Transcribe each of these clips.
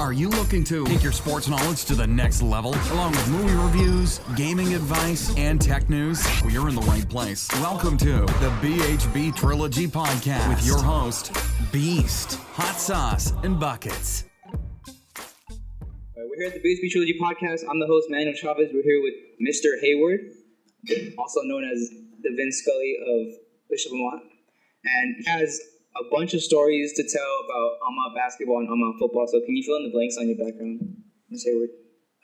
Are you looking to take your sports knowledge to the next level, along with movie reviews, gaming advice, and tech news? Well, you're in the right place. Welcome to the BHB Trilogy Podcast with your host, Beast, Hot Sauce, and Buckets. We're here at the BHB Trilogy Podcast. I'm the host, Manuel Chavez. We're here with Mr. Hayward, also known as the Vince Scully of Bishop Amat. And he has a bunch of stories to tell about Amat basketball and Amat football. So can you fill in the blanks on your background, Mr. Hayward?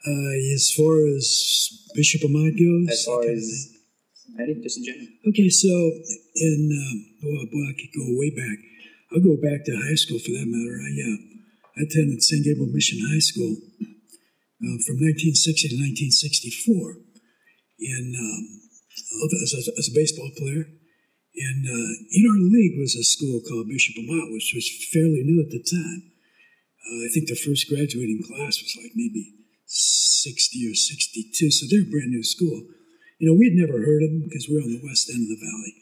Uh, as far as Bishop Amat goes, As far that kind of as anything, just in general. Okay, so in um, well, boy, I could go way back. I'll go back to high school for that matter. I uh, I attended St. Gabriel Mission High School uh, from 1960 to 1964, in um, as, a, as a baseball player. And uh, in our league was a school called Bishop Amat, which was fairly new at the time. Uh, I think the first graduating class was like maybe 60 or 62, so they're a brand new school. You know, we had never heard of them because we're on the west end of the valley.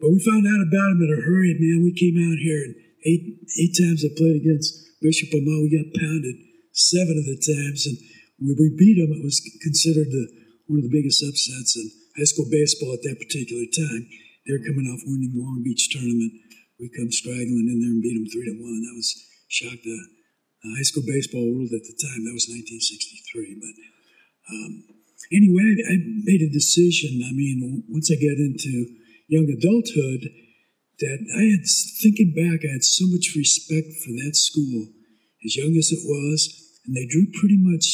But we found out about them in a hurry, man. We came out here and eight eight times I played against Bishop Amat. We got pounded seven of the times, and when we beat them, it was considered the, one of the biggest upsets in high school baseball at that particular time. They were coming off winning the Long Beach tournament. We come straggling in there and beat them three to one. That was shocked the high school baseball world at the time. That was 1963, but. Um, anyway, I, I made a decision. I mean, once I got into young adulthood, that I had, thinking back, I had so much respect for that school, as young as it was, and they drew pretty much,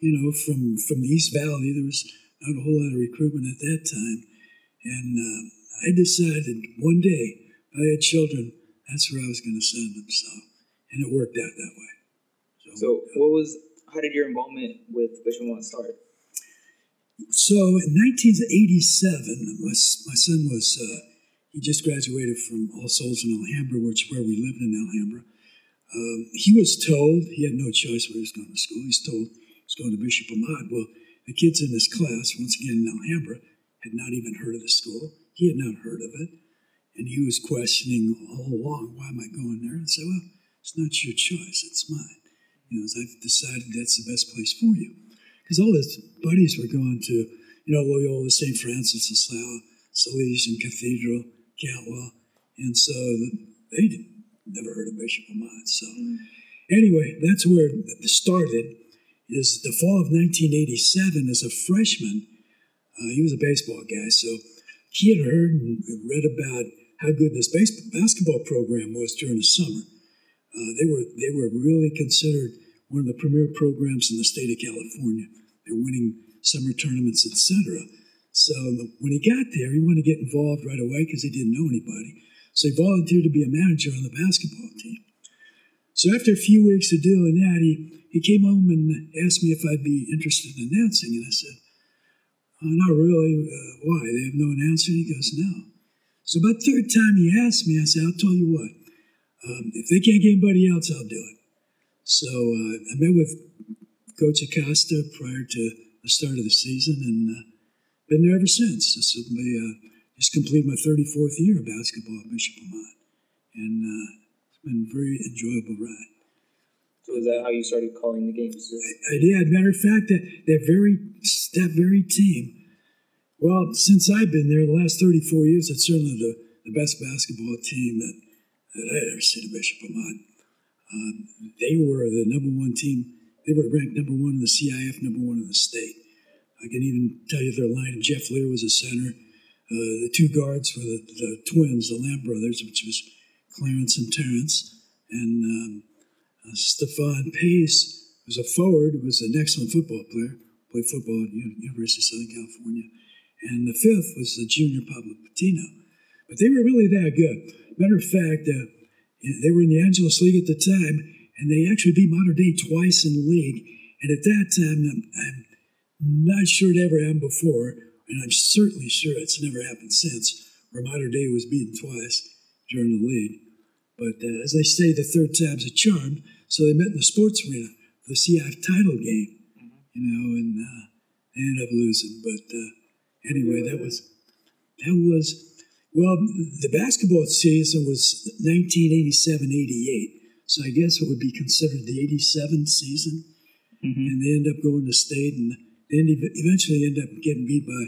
you know, from, from the East Valley. There was not a whole lot of recruitment at that time. And um, I decided one day, if I had children, that's where I was going to send them. So, and it worked out that way. So what was, how did your involvement with Bishop Amat start? So in 1987, my, my son was, uh, he just graduated from All Souls in Alhambra, which is where we lived in Alhambra. Um, he was told, he had no choice where he was going to school, he's told he was going to Bishop Amat. Well, the kids in his class, once again in Alhambra, had not even heard of the school. He had not heard of it. And he was questioning all along, why am I going there? And I said, well, it's not your choice, it's mine. You know, I've decided that's the best place for you because all his buddies were going to, you know, Loyola, St. Francis of Sales, Salesian Cathedral, Cantwell, and so they didn't, never heard of Bishop Amat. So anyway, that's where it started. Is the fall of 1987 as a freshman. Uh, he was a baseball guy, so he had heard and read about how good this base- basketball program was during the summer. Uh, they were they were really considered one of the premier programs in the state of California. They're winning summer tournaments, etc. So when he got there, he wanted to get involved right away because he didn't know anybody. So he volunteered to be a manager on the basketball team. So after a few weeks of doing that, he, he came home and asked me if I'd be interested in announcing, and I said, oh, "Not really. Uh, why? They have no announcer." He goes, "No." So about third time he asked me, I said, "I'll tell you what. Um, if they can't get anybody else, I'll do it." So uh, I met with Coach Acosta prior to the start of the season, and uh, been there ever since. This will be uh, just complete my 34th year of basketball at Bishop Amat, and uh, it's been a very enjoyable ride. Is that how you started calling the games? I did. Matter of fact, that that very that very team. Well, since I've been there, the last 34 years, it's certainly the, the best basketball team that, that I ever seen at Bishop Amat. Um, they were the number one team. They were ranked number one in the CIF, number one in the state. I can even tell you their line. Jeff Lear was a center. Uh, the two guards were the, the twins, the Lamb brothers, which was Clarence and Terrence. And um, uh, Stefan Pace was a forward, was an excellent football player, played football at University of Southern California. And the fifth was the junior Pablo Patino. But they were really that good. Matter of fact, uh, they were in the Angeles League at the time, and they actually beat Mater Dei twice in the league. And at that time, I'm, I'm not sure it ever happened before, and I'm certainly sure it's never happened since, where Mater Dei was beaten twice during the league. But uh, as they say, the third time's a charm. So they met in the sports arena for the CIF title game, you know, and uh, they ended up losing. But uh, anyway, that was that was well. The basketball season was 1987-88, So I guess it would be considered the '87 season, Mm-hmm. and they end up going to state, and then ev- eventually end up getting beat by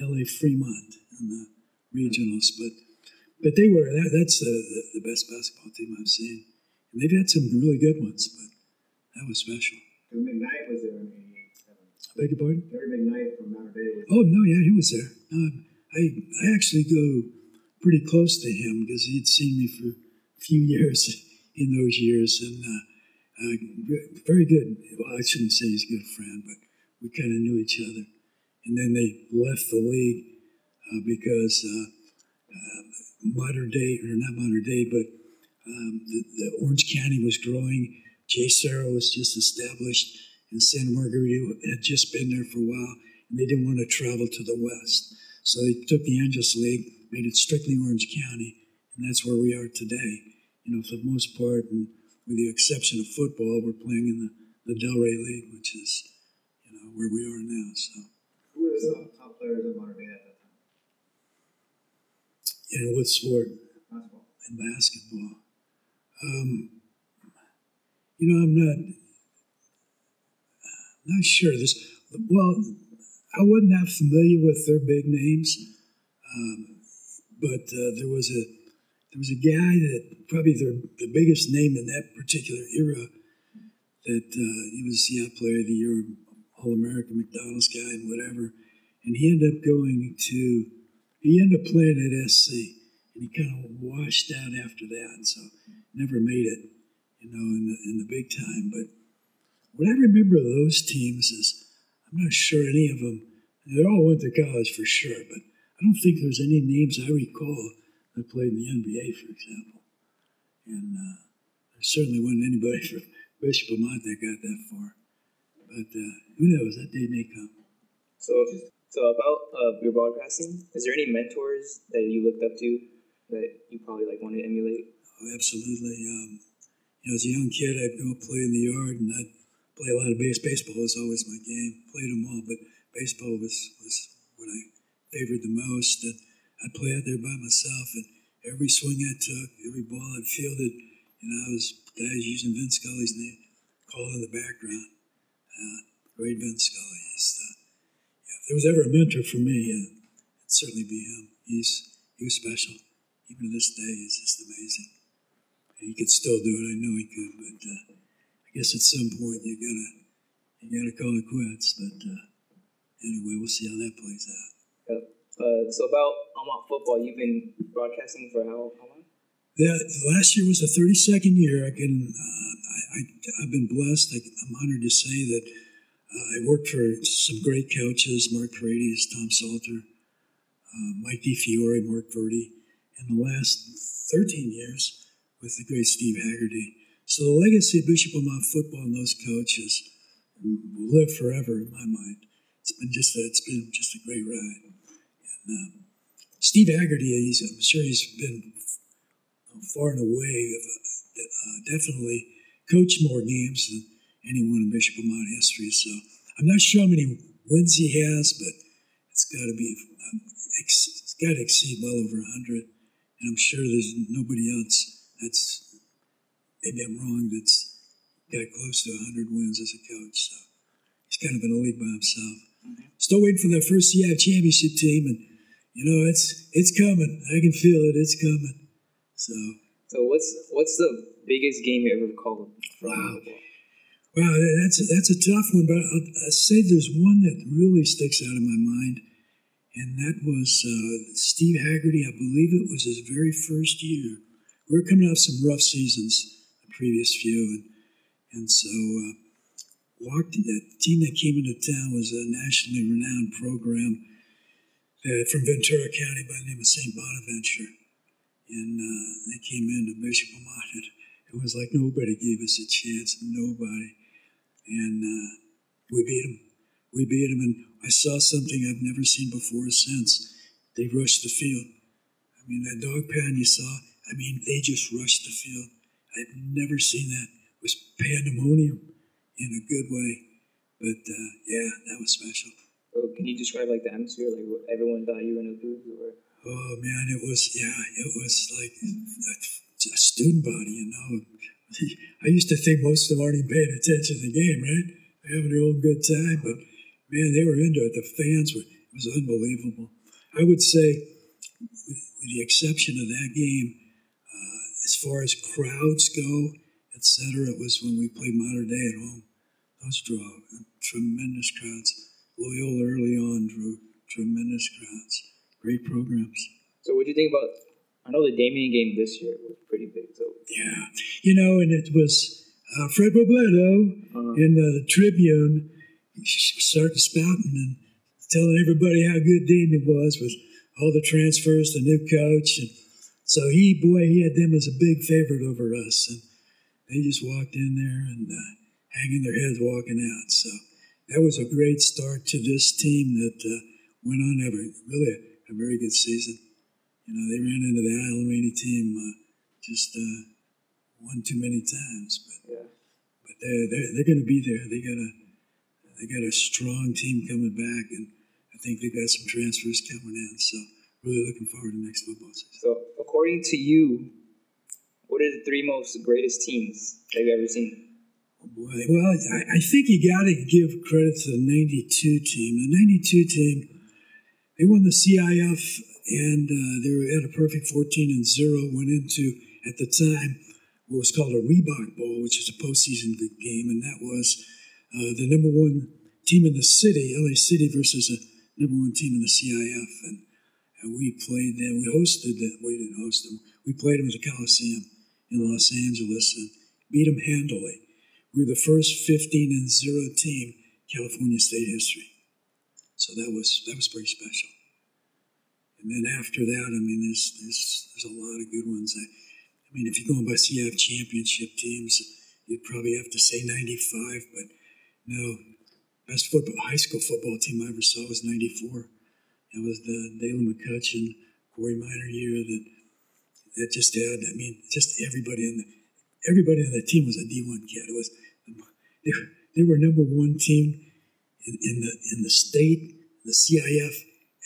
LA Fremont in the regionals. But but they were that, that's the, the, the best basketball team I've seen, and they've had some really good ones, but that was special. Because McKnight was there in '87. I beg your pardon? Terry McKnight from Mount Bay Oh no, yeah, he was there. Um, I I actually go pretty close to him because he'd seen me for a few years in those years, and uh, uh, very good. Well, I shouldn't say he's a good friend, but we kind of knew each other. And then they left the league uh, because uh, uh, modern day, or not modern day, but um, the, the Orange County was growing. JSerra was just established, and Santa Margarita had just been there for a while, and they didn't want to travel to the west. So they took the Angeles League, made it strictly Orange County, and that's where we are today. You know, for the most part, and with the exception of football, we're playing in the, the Del Rey League, which is, you know, where we are now. So, who were the top, players in modern time? In what sport? Basketball. in basketball. Um, you know, I'm not not sure. This well, I wasn't that familiar with their big names, um, but uh, there was a there was a guy that probably the the biggest name in that particular era. That uh, he was yeah player of the year, All American McDonald's guy, and whatever. And he ended up going to he ended up playing at SC and he kind of washed out after that. and So never made it, you know, in the in the big time. But what I remember of those teams is I'm not sure any of them. They all went to college for sure, but I don't think there's any names I recall that played in the NBA, for example. And uh, there certainly wasn't anybody from Bishop Amat that got that far. But uh, who knows? That day may come. So, so about uh, your broadcasting, is there any mentors that you looked up to that you probably like want to emulate? Oh, absolutely. Um, you know, as a young kid, I'd go play in the yard, and I'd play a lot of base. Baseball was always my game. Played them all, but baseball was was what I favored the most. And I'd play out there by myself, and every swing I took, every ball I fielded, you know, I was guys using Vince Scully's name, called in the background. Uh, great Vince Scully. He's the, yeah, if there was ever a mentor for me, uh, it'd certainly be him. He's he was special. Even to this day, he's just amazing. And he could still do it. I know he could, but uh, I guess at some point you gotta you gotta call it quits. But uh, anyway, we'll see how that plays out. Uh, uh, so about Amat football, you've been broadcasting for how, how long? Yeah, last year was the 32nd year. I can, uh, I, I, I've been blessed. I, I'm honored to say that I worked for some great coaches: Mark Paredes, Tom Salter, uh, Mike DiFiore, Mark Verdi, in the last 13 years with the great Steve Haggerty. So the legacy of Bishop Amat football and those coaches will live forever in my mind. It's been just a, it's been just a great ride. And um, Steve Haggerty, he's, I'm sure he's been far and away of, uh, definitely coached more games than anyone in Bishop Amat history. So I'm not sure how many wins he has, but it's got to be um, ex- it's got to exceed well over 100. And I'm sure there's nobody else that's maybe I'm wrong that's got close to 100 wins as a coach. So he's kind of in a league by himself. Still waiting for that first CI championship team, and you know it's it's coming. I can feel it. It's coming. So So what's what's the biggest game you ever called from Wow. Wow, that's a, that's a tough one, but I'll, I'll say there's one that really sticks out in my mind, and that was uh, Steve Haggerty. I believe it was his very first year. We were coming off some rough seasons, the previous few, and and so uh, walked. that team that came into town was a nationally renowned program uh, from Ventura County by the name of St. Bonaventure, and uh, they came into Bishop Amat. and It was like nobody gave us a chance, nobody and uh, we beat them. We beat them, and I saw something I've never seen before or since. They rushed the field. I mean, that dog pound you saw, I mean, they just rushed the field. I've never seen that. It was pandemonium in a good way. But uh, yeah, that was special. So can you describe like the atmosphere, like what everyone thought you were in a booth, or Oh man, it was yeah, it was like a, a student body, you know, I used to think most of them aren't even paying attention to the game, right? They're having their own good time, but man, they were into it. The fans were, it was unbelievable. I would say, with the exception of that game, uh, as far as crowds go, etc., it was when we played Mater Dei at home. Those drew tremendous crowds. Loyola early on drew tremendous crowds. Great programs. So, what do you think about? I know the Damien game this year was pretty big. So, Yeah, you know, and it was uh, Fred Robledo Uh-huh. in the Tribune started spouting and telling everybody how good Damien was with all the transfers, the new coach, and so he, boy, he had them as a big favorite over us, and they just walked in there and uh, hanging their heads walking out. So that was a great start to this team that uh, went on to have a, really a, a very good season. You know, they ran into the Alemany team uh, just uh, one too many times, but yeah. but they're they're, they're going to be there. They got a they got a strong team coming back, and I think they got some transfers coming in. So really looking forward to next football season. So, according to you, what are the three most greatest teams that you've ever seen? Boy, well, I, I think you got to give credit to the '92 team. The '92 team, they won the CIF, and uh, they were at a perfect 14 and zero. Went into at the time what was called a Reebok Bowl, which is a postseason game, and that was uh, the number one team in the city, LA City, versus a number one team in the CIF, and, and we played them. We hosted them. We didn't host them. We played them at the Coliseum in Los Angeles and beat them handily. We were the first 15 and zero team California state history. So that was that was pretty special. And then after that, I mean, there's there's there's a lot of good ones. I, I mean, if you're going by CF championship teams, you'd probably have to say 95. But no, best football high school football team I ever saw was 94. It was the Daylon McCutcheon, Kory Minor year that that just had. I mean, just everybody in the everybody on the team was a D1 kid. It was they, they were number one team in, in the in the state, the CIF,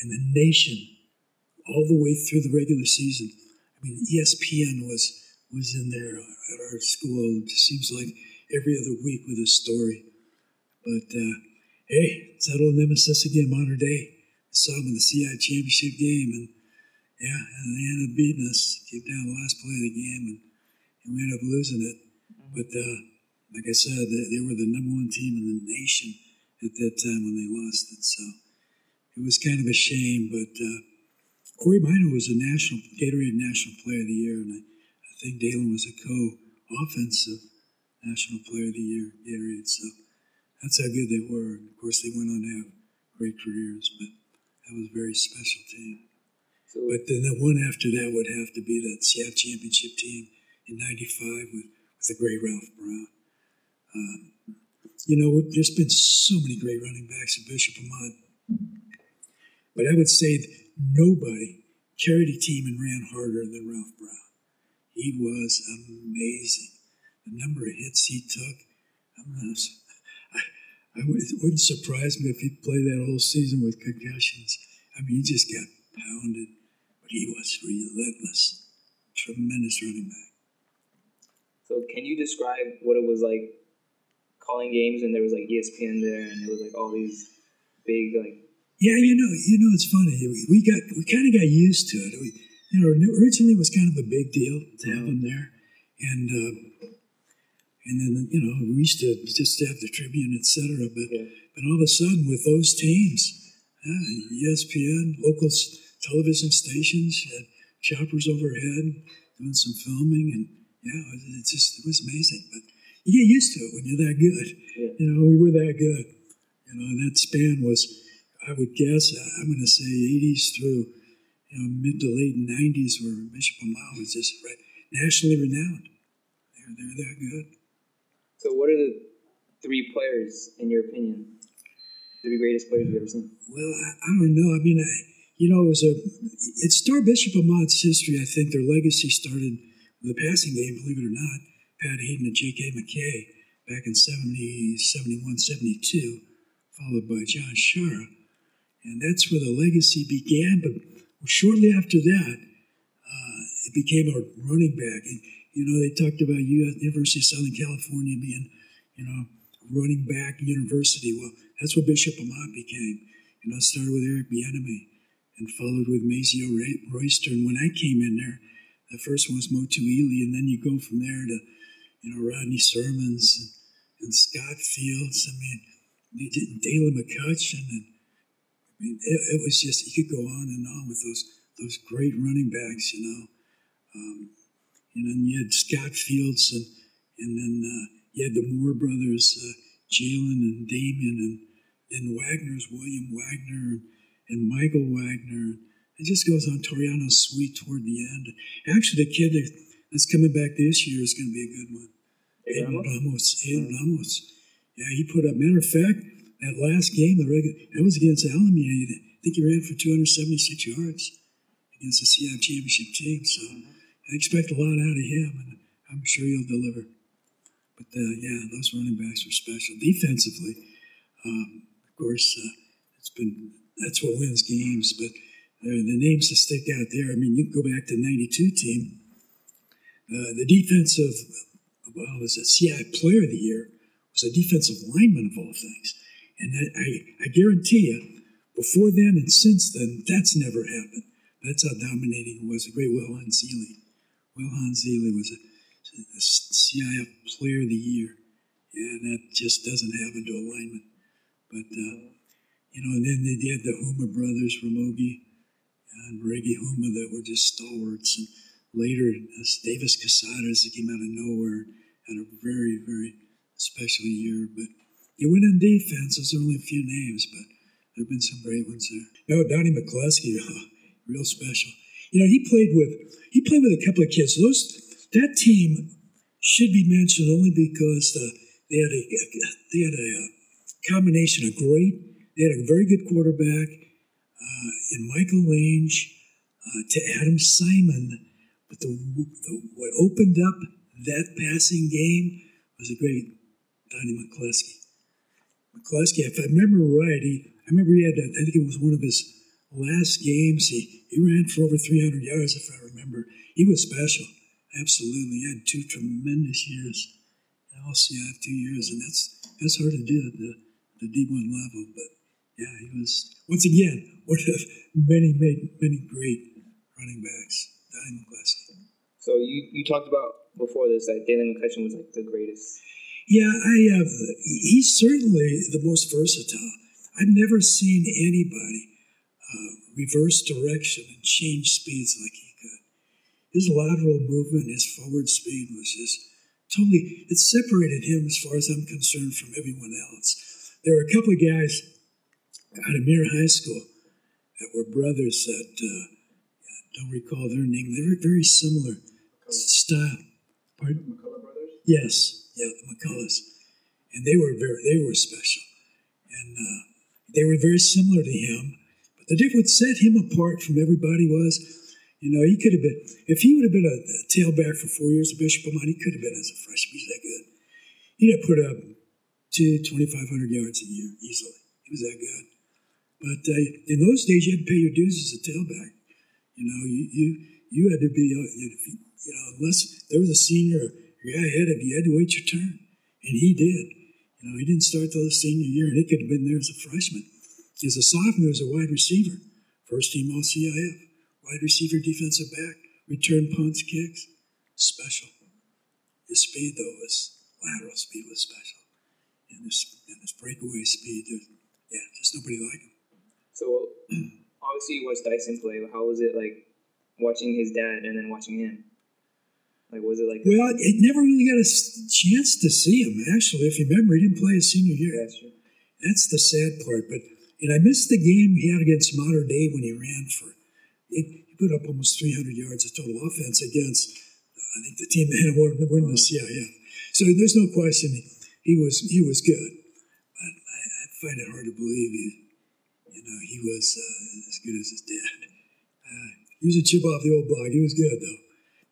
and the nation, all the way through the regular season. I mean, ESPN was was in there at our school. It seems like every other week with a story. But uh, hey, it's that old nemesis again, Mater Dei. I saw them in the CI championship game, and yeah, and they ended up beating us. Came down the last play of the game, and, and we ended up losing it. But uh, like I said, they, they were the number one team in the nation at that time when they lost it. So it was kind of a shame. But uh, Kory Minor was a national Gatorade National Player of the Year, and I, I think Daylon was a co-offensive National Player of the Year Gatorade. So that's how good they were. And of course, they went on to have great careers. But that was a very special team. So, But then the one after that would have to be the CF championship team in '95 with, with the great Ralph Brown. Um, you know, there's been so many great running backs at Bishop Amat, but I would say that nobody carried a team and ran harder than Ralph Brown. He was amazing. The number of hits he took, I'm not, I, I would, it wouldn't surprise me if he played that whole season with concussions. I mean, he just got pounded, but he was relentless. Tremendous running back. so can you describe what it was like calling games and there was like ESPN there and there was like all these big like Yeah, you know, you know, it's funny. We, we got we kind of got used to it. We, you know, originally it was kind of a big deal to have them there, and uh, and then you know we used to just have the Tribune, etc. But Yeah. but all of a sudden with those teams, yeah, ESPN, local s- television stations, had choppers overhead doing some filming, and yeah, it, it just it was amazing. But you get used to it when you're that good. Yeah. You know, we were that good. You know, and that span was, I would guess, uh, I'm going to say 80s through, you know, mid to late 90s, where Bishop Amat was just right, nationally renowned. They're, they're that good. so what are the three players in your opinion? The three greatest players you've ever seen? Well, I, I don't know. I mean, I, you know, it was a, it started Bishop Amat's history. I think their legacy started with the passing game, believe it or not. Pat Haden and J.K. McKay back in 70, 71, 72, followed by John Sciarra. And that's where the legacy began. But shortly after that, uh, it became a running back. It, You know, they talked about University of Southern California being, you know, running back university. Well, that's what Bishop Amat became. You know, started with Eric Bieniemy and followed with Mazio Roy- Royster. And when I came in there, the first one was Motu Ely, and then you go from there to, you know, Rodney Sermons and, and Scott Fields. I mean, they did Daylon McCutcheon, and I mean, it, it was just you could go on and on with those those great running backs, you know. Um, and then you had Scott Fields, and and then uh, you had the Moore brothers, uh, Jalen and Damian, and then Wagner's William Wagner and, and Michael Wagner. It just goes on. Toriano's Sweet toward the end. Actually, the kid that, that's coming back this year is going to be a good one. Aiden Ramos? Ramos. Aiden Ramos. Yeah, he put up. Matter of fact, that last game, the regular, that was against Alemany. I think he ran for 276 yards against the CIF championship team. So I expect a lot out of him, and I'm sure he'll deliver. But uh, yeah, those running backs were special. Defensively, um, of course, uh, it's been that's what wins games. But uh, the names that stick out there. I mean, you can go back to the '92 team. Uh, the defensive, well, was a CI Player of the Year was a defensive lineman of all things, and I, I, I guarantee you, before then and since then, that's never happened. That's how dominating he was. The great Wilhelm Zeely. Wilhelm Zeely was a, a CIF Player of the Year. Yeah, and that just doesn't happen to a lineman. But, uh, you know, and then they had the Huma brothers, Ramogi and Reggie Huma, that were just stalwarts. And later, uh, Davis Casadas that came out of nowhere had a very, very special year. But you went on defense. There's only a few names, but there have been some great ones there. No, Donnie McCluskey, real special. You know, he played with he played with a couple of kids. Those that team should be mentioned only because uh, they had a they had a, uh combination of great. They had a very good quarterback uh, in Michael Lange uh, to Adam Simon, but the, the what opened up that passing game was a great Donnie McCluskey. McCluskey, if I remember right, he I remember he had I think it was one of his last games. He he ran for over 300 yards, if I remember. He was special, absolutely. He had two tremendous years. All CIF two years, and that's that's hard to do at the the D1 level. But yeah, he was once again one of many many many great running backs. Donnie McCluskey. So you, you talked about before this that Daylon McCutcheon was like the greatest. Yeah, I uh, he's certainly the most versatile. I've never seen anybody uh, reverse direction and change speeds like he could. His lateral movement, his forward speed was just totally. It separated him, as far as I'm concerned, from everyone else. There were a couple of guys out of Muir High School that were brothers that uh, I don't recall their name. They were very similar style. Pardon? McCullough brothers? Yes, yeah, the McCulloughs, and they were very they were special, and uh, they were very similar to him. But the difference set him apart from everybody was, you know, he could have been if he would have been a, a tailback for four years at Bishop Amat, he could have been as a freshman. He's that good. He'd have put up two 2,500 yards a year easily. He was that good. But uh, in those days, you had to pay your dues as a tailback. You know, you you, you had to be, uh, you you know, unless there was a senior guy ahead of you, you had to wait your turn. And he did. You know, he didn't start till his senior year, and he could have been there as a freshman. As a sophomore, he was a wide receiver, first team All CIF, wide receiver, defensive back, return punts, kicks, special. His speed, though, was lateral speed was special, and his and his breakaway speed, yeah, just nobody like him. So obviously you watched Dyson play. How was it like watching his dad and then watching him? Like was it like Well, it never really got a chance to see him. Actually, if you remember, he didn't play his senior year. That's true. That's the sad part. But and I missed the game he had against Mater Dei when he ran for. He, he put up almost 300 yards of total offense against. I think the team that had won, won the CIF. So there's no question he, he was he was good. But I, I find it hard to believe he, you know, he was uh, as good as his dad. Uh, he was a chip off the old block. He was good though.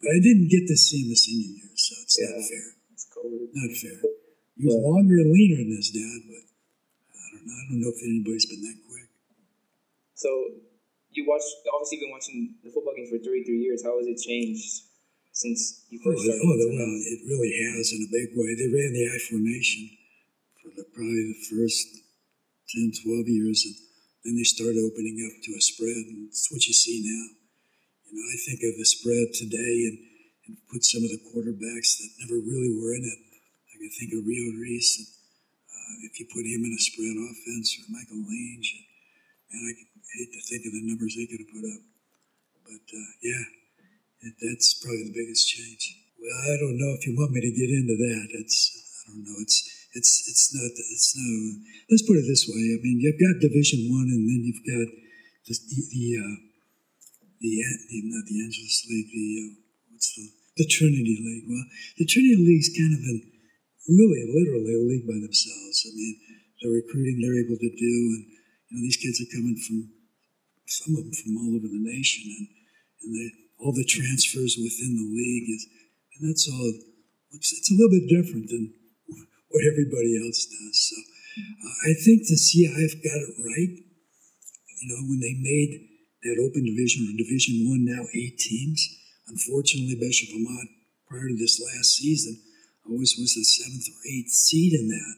But I didn't get to see him a senior year, so it's Yeah. not fair. It's cold. Not fair. He was longer and leaner than his dad, but I don't know. I don't know if anybody's been that quick. So you watched obviously you've been watching the football game for 33 years. How has it changed since you Oh, first it- started? oh the- well, it really has in a big way. They ran the I formation for the, probably the first 10, 12 years, and then they started opening up to a spread, and it's what you see now. You know, I think of the spread today and, and put some of the quarterbacks that never really were in it. I can think of Rio Reese, and uh, if you put him in a spread offense, or Michael Lange, and, and I hate to think of the numbers they could have put up. But uh, yeah, it, that's probably the biggest change. Well, I don't know if you want me to get into that. It's I don't know. It's it's it's not it's no. Let's put it this way. I mean, you've got Division One, and then you've got the the uh, the, the not the Angeles League. The uh, what's the the Trinity League? Well, the Trinity League's kind of an really literally a league by themselves. I mean, the recruiting they're able to do, and you know these kids are coming from some of them from all over the nation, and and they, all the transfers within the league is, and that's all. It's, it's a little bit different than what everybody else does. So uh, I think the CIF got it right. You know, when they made that open division or Division One now eight teams. Unfortunately, Bishop Amat prior to this last season always was the seventh or eighth seed in that.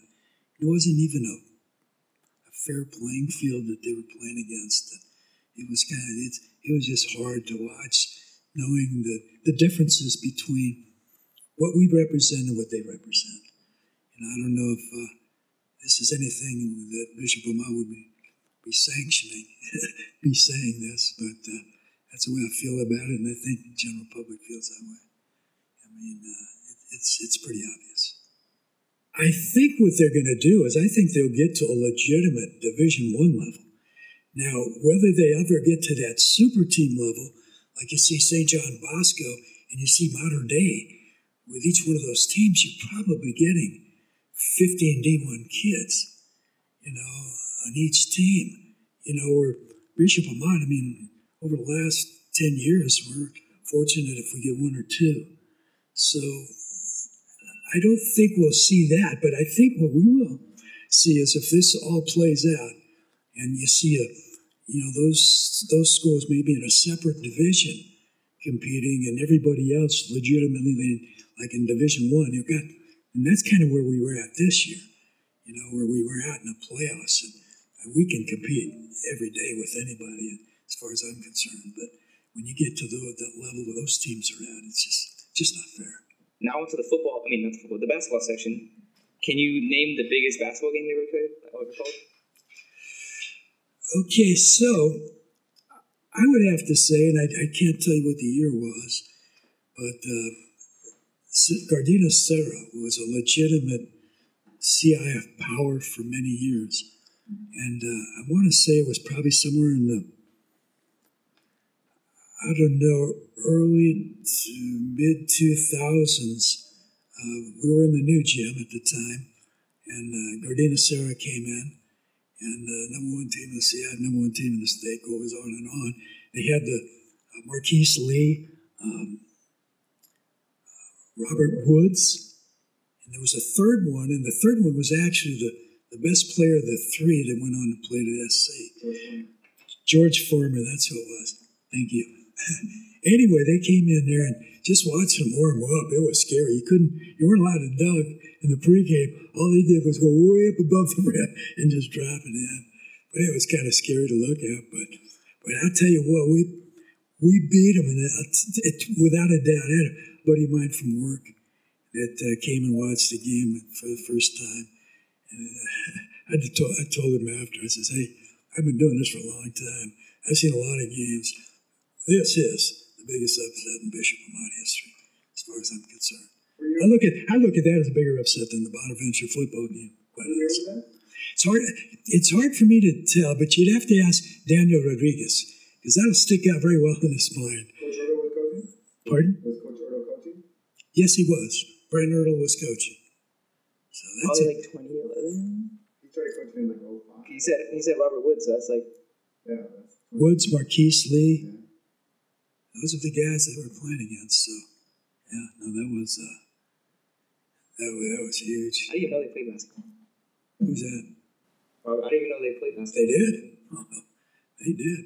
It wasn't even a, a fair playing field that they were playing against. It was kind of it, it was just hard to watch, knowing the, the differences between what we represent and what they represent. And I don't know if uh, this is anything that Bishop Amat would be, be sanctioning, be saying this, but uh, that's the way I feel about it, and I think the general public feels that way. I mean, uh, it, it's it's pretty obvious. I think what they're going to do is I think they'll get to a legitimate Division One level. Now, whether they ever get to that super team level, like you see St. John Bosco and you see Mater Dei, with each one of those teams, you're probably getting 15 D1 kids, you know, on each team. You know, or Bishop Amat, I mean, over the last 10 years, we're fortunate if we get one or two. So I don't think we'll see that, but I think what we will see is if this all plays out and you see a, you know, those those schools maybe in a separate division competing and everybody else legitimately like in Division One, you've got, and that's kind of where we were at this year, you know, where we were at in the playoffs, and, and we can compete every day with anybody, as far as I'm concerned. But when you get to the, that level where those teams are at, it's just just not fair. Now onto the football. I mean, not the football. The basketball section. Can you name the biggest basketball game you ever played? Ever called? Okay, so I would have to say, and I, I can't tell you what the year was, but uh, Gardena Serra was a legitimate CIF power for many years. And uh, I want to say it was probably somewhere in the, I don't know, early to mid 2000s. Uh, we were in the new gym at the time, and uh, Gardena Serra came in and uh, number one team in the CIF, number one team in the state, goes on and on. They had the uh, Marquise Lee, um, Robert Woods, and there was a third one, and the third one was actually the, the best player of the three that went on to play at SC. George Farmer, that's who it was. Thank you. anyway, they came in there and just watching them warm up, it was scary. You couldn't, you weren't allowed to dunk in the pregame. All they did was go way up above the rim and just drop it in. But it was kind of scary to look at. But but I'll tell you what, we we beat them, and it, it, without a doubt, I had a buddy of mine from work that uh, came and watched the game for the first time. And uh, I, told, I told him after, I says, hey, I've been doing this for a long time. I've seen a lot of games. This is the biggest upset in Bishop Amat history, as far as I'm concerned. I look at I look at that as a bigger upset than the Bonaventure football game. Quite honestly. It's hard. It's hard for me to tell, but you'd have to ask Daniel Rodriguez because that'll stick out very well in his mind. Coach Ertl was coaching? Pardon? Was Coach Ertl coaching? Yes, he was. Brian Ertl was coaching. So that's Probably a, like 2011. He started coaching in like 05. He said he said Robert Woods. So that's like Yeah, that's Woods, Marquise Lee. Yeah. Those are the guys that we're playing against. So yeah, no, that was uh, that was, that was huge. I didn't even know they played basketball. Who's that? Robert, I didn't even know they played basketball. They did. they did.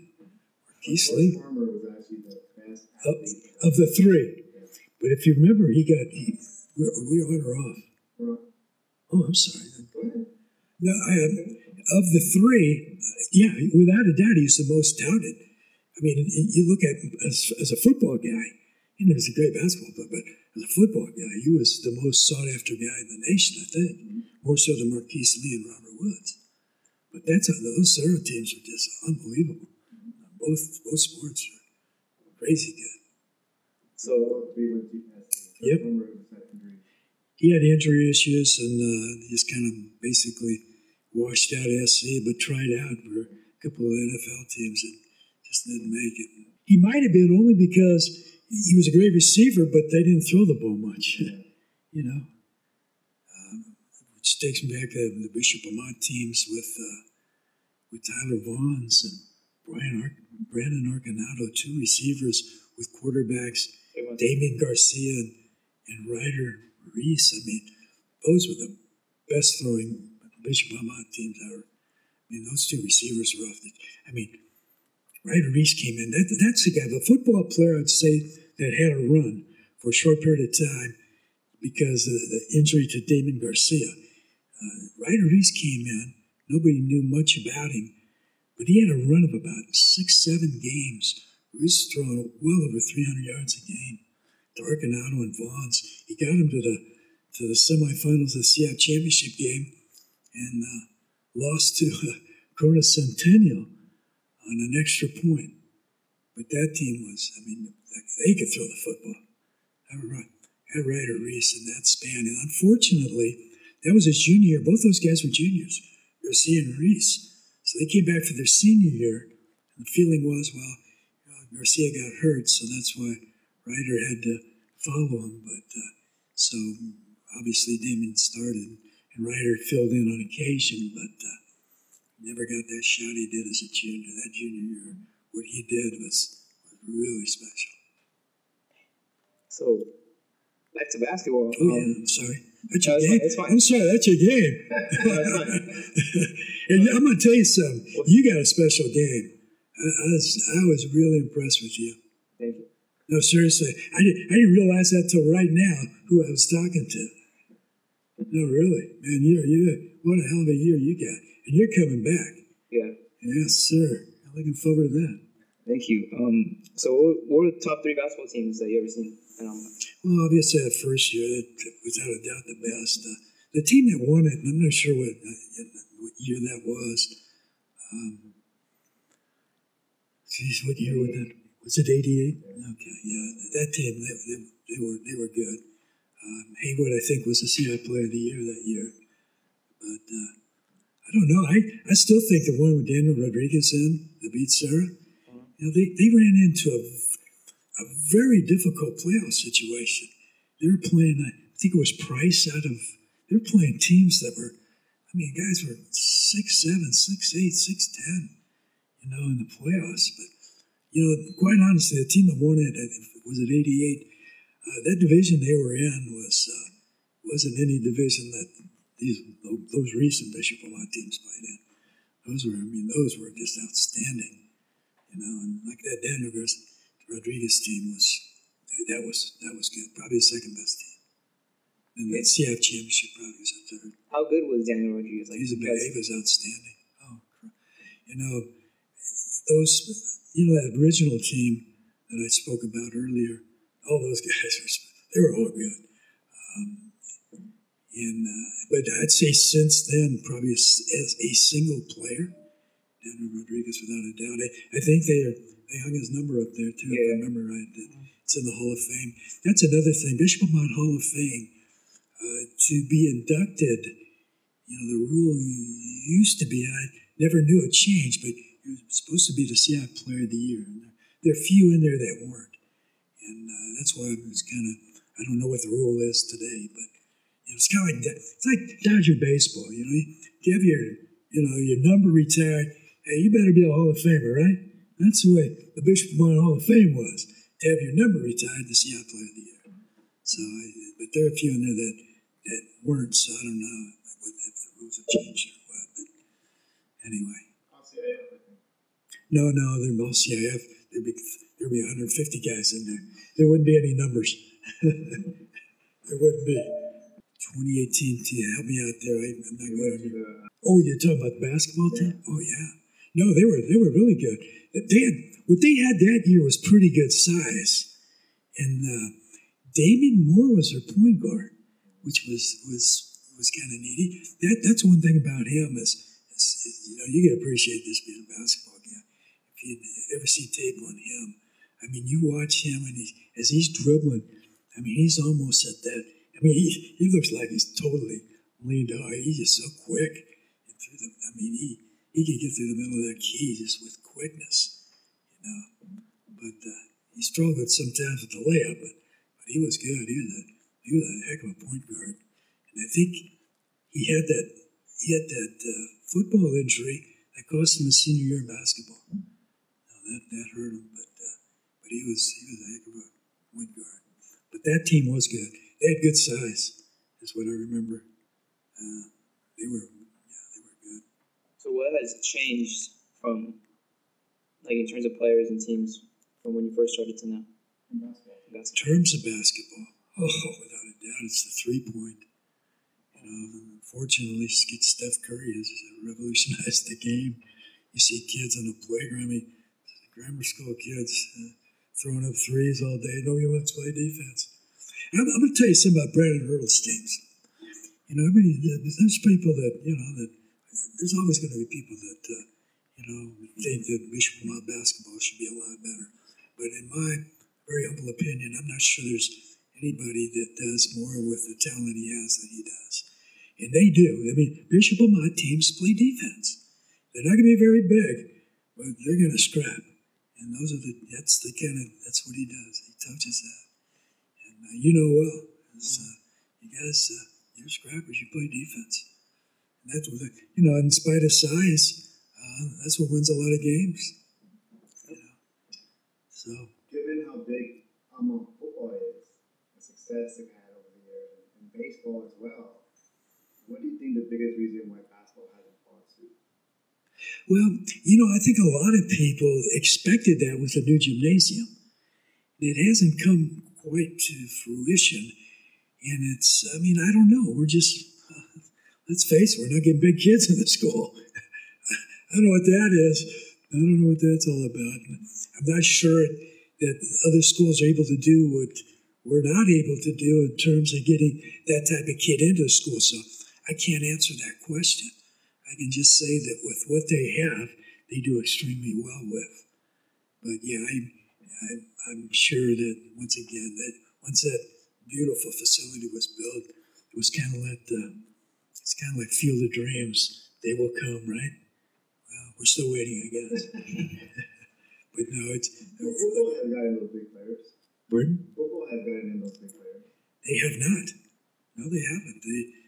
Marquise Coach Lee. Farmer was actually the best Of, of the three. But if you remember, he got he, we're, we're on or off. Oh, I'm sorry. No, I, um, of the three, yeah, without a doubt, he's the most touted. I mean, you look at as, as a football guy, you know, he's a great basketball player, but as a football guy, he was the most sought after guy in the nation, I think, more so than Marquise Lee and Robert Woods. But that's how those Serra teams are just unbelievable. Both both sports are crazy good. So All three went to SC. Yep. One were in second grade. He had injury issues and uh, just kind of basically washed out SC, but tried out for a couple of NFL teams and just didn't make it. He might have been only because he was a great receiver, but they didn't throw the ball much. you know, um, which takes me back to the Bishop Amat teams with uh, with Tyler Vaughns and Brian Ar- Brandon Arconado, two receivers with quarterbacks Damian Garcia and, and Ryder Reese. I mean, those were the best throwing Bishop teams ever. I mean, those two receivers were off the. I mean, Ryder Reese came in. That, that's the guy, the football player I'd say that had a run for a short period of time because of the injury to Damon Garcia. Uh, Ryder Reese came in. Nobody knew much about him, but he had a run of about six, seven games. Reese was throwing well over 300 yards a game. To Arconado and Vaughns, he got him to the to the semifinals of the CF championship game, and uh, lost to uh, Corona Centennial on an extra point. But that team was, I mean, they could throw the football. That right, that Ryder Reese in that span. And unfortunately, that was his junior year. Both those guys were juniors, Garcia and Reese. So they came back for their senior year. And the feeling was, well, uh, Garcia got hurt, so that's why Ryder had to follow him. But uh, so obviously Damien started, and Ryder filled in on occasion, but uh, never got that shot he did as a junior. That junior year, what he did was, was really special. so back to basketball. Oh yeah, um, I'm sorry. That's no, your it's game. fine, fine. I'm sorry, that's your game. and I'm gonna tell you something. You got a special game. I, I was I was really impressed with you. Thank you. No, seriously, I didn't I didn't realize that till right now who I was talking to. No, really, man, you're you what a hell of a year you got, and you're coming back. Yeah. Yes, sir. I'm looking forward to that. Thank you. Um, so what, what are the top three basketball teams that you ever seen? Um, Well, obviously, that first year, that without a doubt the best. Uh, the team that won it, and I'm not sure what, uh, what year that was. Um, geez, what year was that? Was it '88? Okay, yeah, that team, they, they, they were they were good. Um, Haywood, I think, was the CI Player of the Year that year. But uh, I don't know. I, I still think the one with Daniel Rodriguez in, the beat Serra, you know, they, they ran into a a very difficult playoff situation. They were playing, I think it was Price out of, they were playing teams that were, I mean, guys were six seven, six eight, six ten, you know, in the playoffs. But, you know, quite honestly, the team that won it, I think, was it 88? Uh, that division they were in was, uh, wasn't any division that these those recent Bishop Amat teams played in. Those were, I mean, those were just outstanding, you know, and like that Daniel Garcia. Rodriguez team was that was that was good. Probably the second best team. And the CF championship probably was the third. how good was Daniel Rodriguez? Like, He was a because- he was outstanding. Oh, you know those you know that original team that I spoke about earlier. All those guys, were, they were all good. Um, and uh, but I'd say since then probably as, as a single player, Daniel Rodriguez without a doubt. I, I think they are, they hung his number up there too. yeah. If I remember right, it's in the Hall of Fame. That's another thing. Bishop Amat Hall of Fame uh, to be inducted. You know, the rule used to be, and I never knew it changed, but you're supposed to be the CI Player of the Year. And there, are few in there that weren't, and uh, that's why I was kind of I don't know what the rule is today, but you know, it's kind of like. It's like Dodger baseball. You know, you have your you know your number retired. Hey, you better be a Hall of Famer, right? That's the way the Bishop Amat Hall of Fame was. To have your number retired, the CI Player of the Year. So, I, but there are a few in there that that weren't. So I don't know if the rules have changed or what. But anyway. RCAF, I think. No, no, they're all CIF. There'd be there'd be 150 guys in there. There wouldn't be any numbers. there wouldn't be. 2018 team, help me out there. I, I'm not They good went to Oh, you're talking about the basketball team? Oh yeah. No, they were they were really good. They had what they had that year was pretty good size, and uh, Damian Moore was their point guard, which was was was kind of needy. That that's one thing about him is, is, is you know you can appreciate this being a basketball guy. You ever see tape on him, I mean you watch him and he as he's dribbling, I mean he's almost at that. I mean he, he looks like he's totally leaned out. He's just so quick and through the. I mean he he could get through the middle of that key just with quickness, you know. But uh, he struggled sometimes with the layup, but, but he was good. He was a he was a heck of a point guard, and I think he had that he had that uh, football injury that cost him his senior year in basketball. Now that that hurt him, but uh, but he was he was a heck of a point guard. But that team was good. They had good size, is what I remember. Uh, they were yeah they were good. So what has changed from, like in terms of players and teams, from when you first started to now? in basketball. In Basketball. terms of basketball, oh, without a doubt, it's the three point. You know, unfortunately, Steph Curry has revolutionized the game. You see kids on the playground, I mean, grammar school kids uh, throwing up threes all day. Nobody wants to play defense. I'm, I'm going to tell you something about Brandon Hurdle's teams. You know, everybody, there's people that, you know, that there's always going to be people that, uh, you know, think that Bishop Amat basketball should be a lot better. But in my very humble opinion, I'm not sure there's anybody that does more with the talent he has than he does. And they do. I mean, Bishop Amat teams play defense. They're not going to be very big, but they're going to scrap. And those are the, that's the kind that's what he does. He touches that. And uh, you know well, is, uh, you guys, uh, you're scrappers, you play defense. And that's what, you know, in spite of size, uh, that's what wins a lot of games. You know, so. Given how big um, football is, the success they've had over the years, and baseball as well, what do you think the biggest reason why basketball hasn't followed suit? Well, you know, I think a lot of people expected that with the new gymnasium. It hasn't come quite to fruition. And it's, I mean, I don't know. We're just, uh, let's face it, we're not getting big kids in the school. I don't know what that is. I don't know what that's all about. I'm not sure that other schools are able to do what we're not able to do in terms of getting that type of kid into the school. So I can't answer that question. I can just say that with what they have, they do extremely well with. But yeah, I, I, I'm sure that once again, that once that beautiful facility was built, it was kind of like the, it's kind of like Field of Dreams. They will come, right? Well, we're still waiting, I guess. but no, it's, has gotten those big players. pardon? Football has gotten in those big players. They have not. No, they haven't. They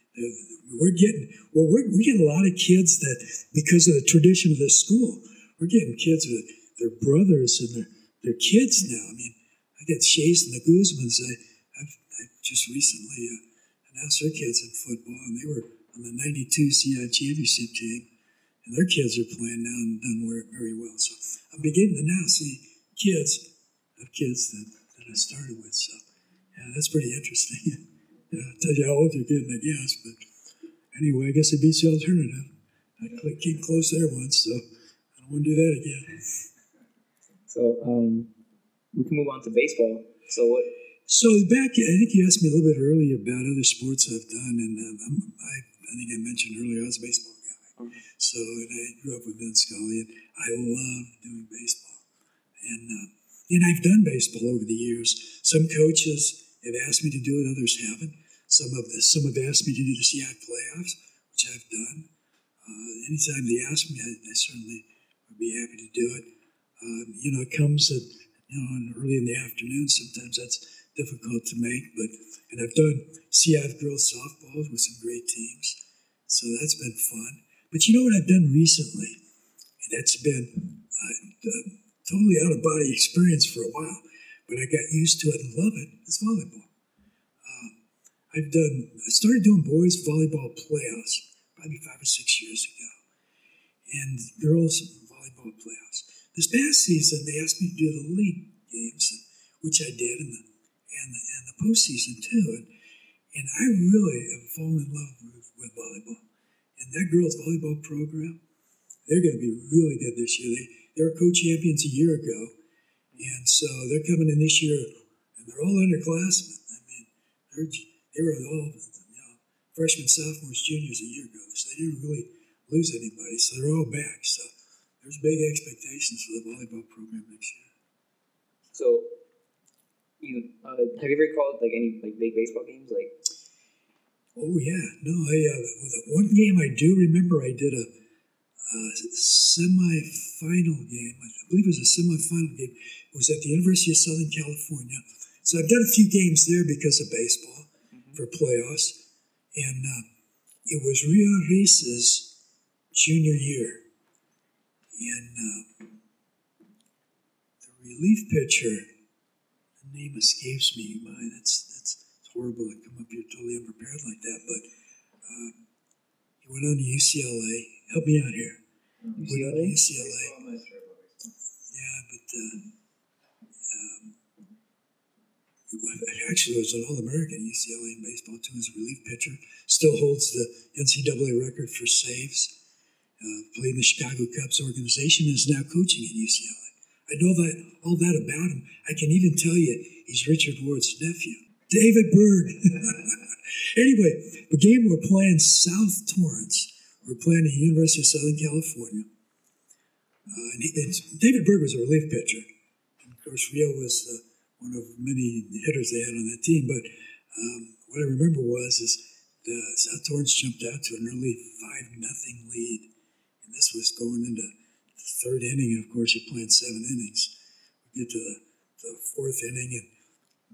we're getting well. We're, we get a lot of kids that because of the tradition of this school, we're getting kids with their brothers and their their kids now. I mean, I got Shays and the Guzmans. I I've, I just recently uh, announced their kids in football, and they were on the '92 CI championship team, and their kids are playing now and done very well. So I'm beginning to now see kids of kids that, that I started with. So yeah, that's pretty interesting. I'll tell you how old you're getting, I guess. But anyway, I guess it beats the alternative. I came close there once, so I don't want to do that again. So um, we can move on to baseball. So what? So back, I think you asked me a little bit earlier about other sports I've done, and um, I'm, I, I think I mentioned earlier I was a baseball guy. So and I grew up with Vin Scully, and I love doing baseball. And uh, and I've done baseball over the years. Some coaches have asked me to do it, others haven't. Some of the, some have asked me to do the CI playoffs, which I've done. Uh, anytime they ask me, I, I certainly would be happy to do it. Um, you know, it comes at you know early in the afternoon. Sometimes that's difficult to make, but and I've done CI girls softball with some great teams, so that's been fun. But you know what I've done recently? That's been uh, uh, totally out of body experience for a while, but I got used to it and love it. It's volleyball. I've done. I started doing boys volleyball playoffs probably five or six years ago, and girls volleyball playoffs. This past season, they asked me to do the league games, which I did, and the and the, and the postseason too. And, and I really have fallen in love with, with volleyball. And that girls' volleyball program, they're going to be really good this year. They, they were co-champions a year ago, and so they're coming in this year, and they're all underclassmen. I mean, they're, they were all you know, freshmen, sophomores, juniors a year ago, so they didn't really lose anybody. So they're all back. So there's big expectations for the volleyball program next year. So, you uh, have you ever called like any like big baseball games? Like, Oh yeah, no, I uh, the one game I do remember I did a, a semi-final game. I believe it was a semi-final game. It was at the University of Southern California. So I've done a few games there because of baseball for playoffs, and uh, it was Rio Ruiz's junior year, and uh, the relief pitcher. The name escapes me. My that's that's it's horrible to come up here totally unprepared like that. But um, he went on to UCLA. Help me out here. Went on to UCLA? UCLA. Baseball, I'm not sure about baseball. Yeah, but uh, actually was an All-American UCLA in baseball too as a relief pitcher. Still holds the NCAA record for saves. Uh, played in the Chicago Cubs organization and is now coaching at UCLA. I know that all that about him. I can even tell you he's Richard Ward's nephew, David Berg. anyway, the game we're playing South Torrance. We're playing the University of Southern California. Uh, and he, it's, David Berg was a relief pitcher. And of course, Rio was uh, one of many hitters they had on that team. But um, what I remember was is the South Torrance jumped out to an early five nothing lead, and this was going into the third inning. And of course, you're playing seven innings. We get to the, the fourth inning, and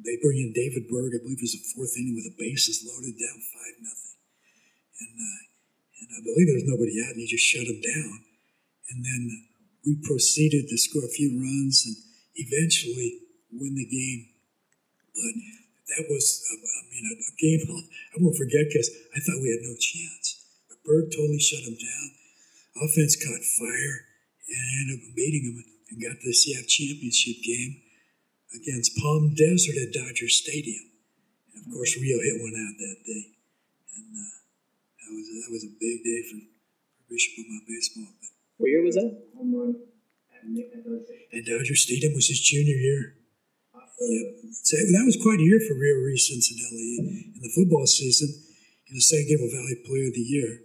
they bring in David Berg. I believe it was the fourth inning with the bases loaded, down five nothing, and uh, and I believe there was nobody out, and he just shut him down. And then we proceeded to score a few runs and eventually win the game. But that was, I mean, a, a game I won't forget because I thought we had no chance. But Berg totally shut him down. Offense caught fire and ended up beating him and got the CF championship game against Palm Desert at Dodger Stadium. And of course, Rio hit one out that day. And uh, that was that was a big day for, for Bishop Amat baseball. But what year was that? Home run at Dodger Stadium. at Dodger Stadium was his junior year. Yep. So that was quite a year for Rio Ruiz Cincinnati. In the football season, he was San Gabriel Valley Player of the Year.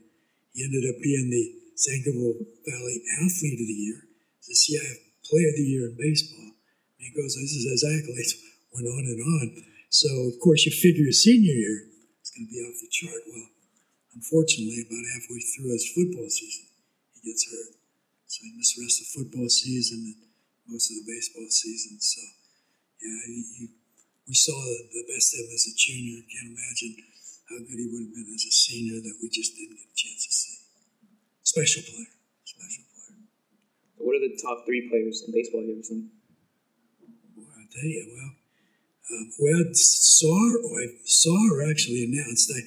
He ended up being the San Gabriel Valley Athlete of the Year, the CIF Player of the Year in baseball. And he goes, this is his accolades, went on and on. So, of course, you figure his senior year is going to be off the chart. Well, unfortunately, about halfway through his football season, he gets hurt. So he missed the rest of the football season and most of the baseball season. So, yeah, he, he, we saw the, best of him as a junior. Can't imagine how good he would have been as a senior that we just didn't get a chance to see. Special player, special player. What are the top three players in baseball you ever seen? Boy, I tell you, well, um, well, saw or I saw or actually announced. I,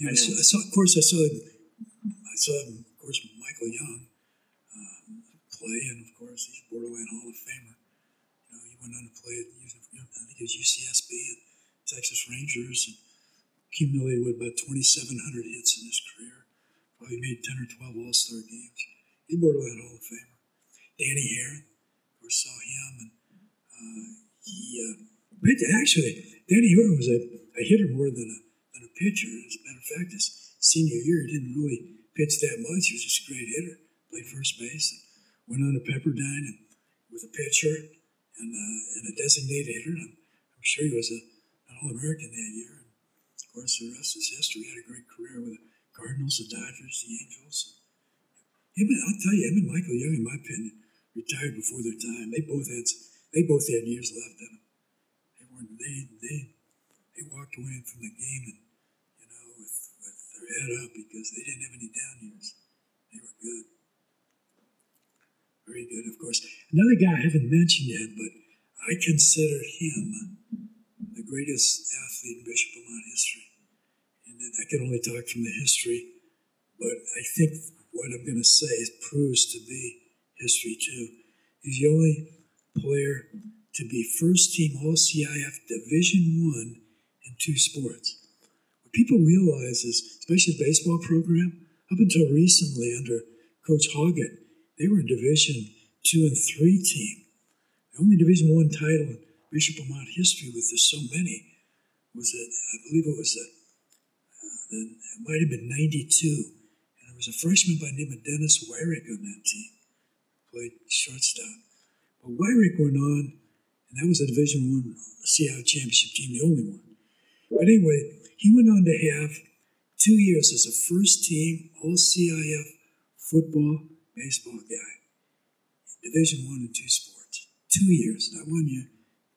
you know, I, saw, I saw, of course, I saw, I saw, of course, Michael Young um, play, and of course, he's borderline Hall of Famer. He went on to play at, you know, I think it was UCSB and Texas Rangers, and accumulated with about 2,700 hits in his career. Probably made 10 or 12 All Star games. He's borderline Hall of Famer. Danny Haren, of course, saw him, and uh, he uh, actually Danny Haren was a, a hitter more than a than a pitcher. As a matter of fact, his senior year he didn't really pitch that much. He was just a great hitter. Played first base, and went on to Pepperdine and was a pitcher and, uh, and a designated hitter. And I'm, I'm sure he was a, an All American that year. And of course, the rest is history. He had a great career with the Cardinals, the Dodgers, the Angels. Him and, I'll tell you, him and Michael Young, in my opinion, retired before their time. They both had they both had years left in them. They weren't they they they walked away from the game and you know with with their head up because they didn't have any down years. They were good, very good. Of course, another guy I haven't mentioned yet, but I consider him the greatest athlete in Bishop Amat history. And I can only talk from the history, but I think what I'm going to say proves to be history too. He's the only player to be first team All CIF Division One in two sports. What people realize is, especially the baseball program, up until recently under Coach Hoggett, they were a Division Two and Three team. The only Division One title in Bishop Amat history, with so many, was it? I believe it was a. Uh, it might have been '92, and there was a freshman by the name of Dennis Wyrick on that team, played shortstop. But Wyrick went on, and that was a Division One CIF championship team, the only one. But anyway, he went on to have two years as a first team All CIF football baseball guy, Division One and two sports. Two years, not one year,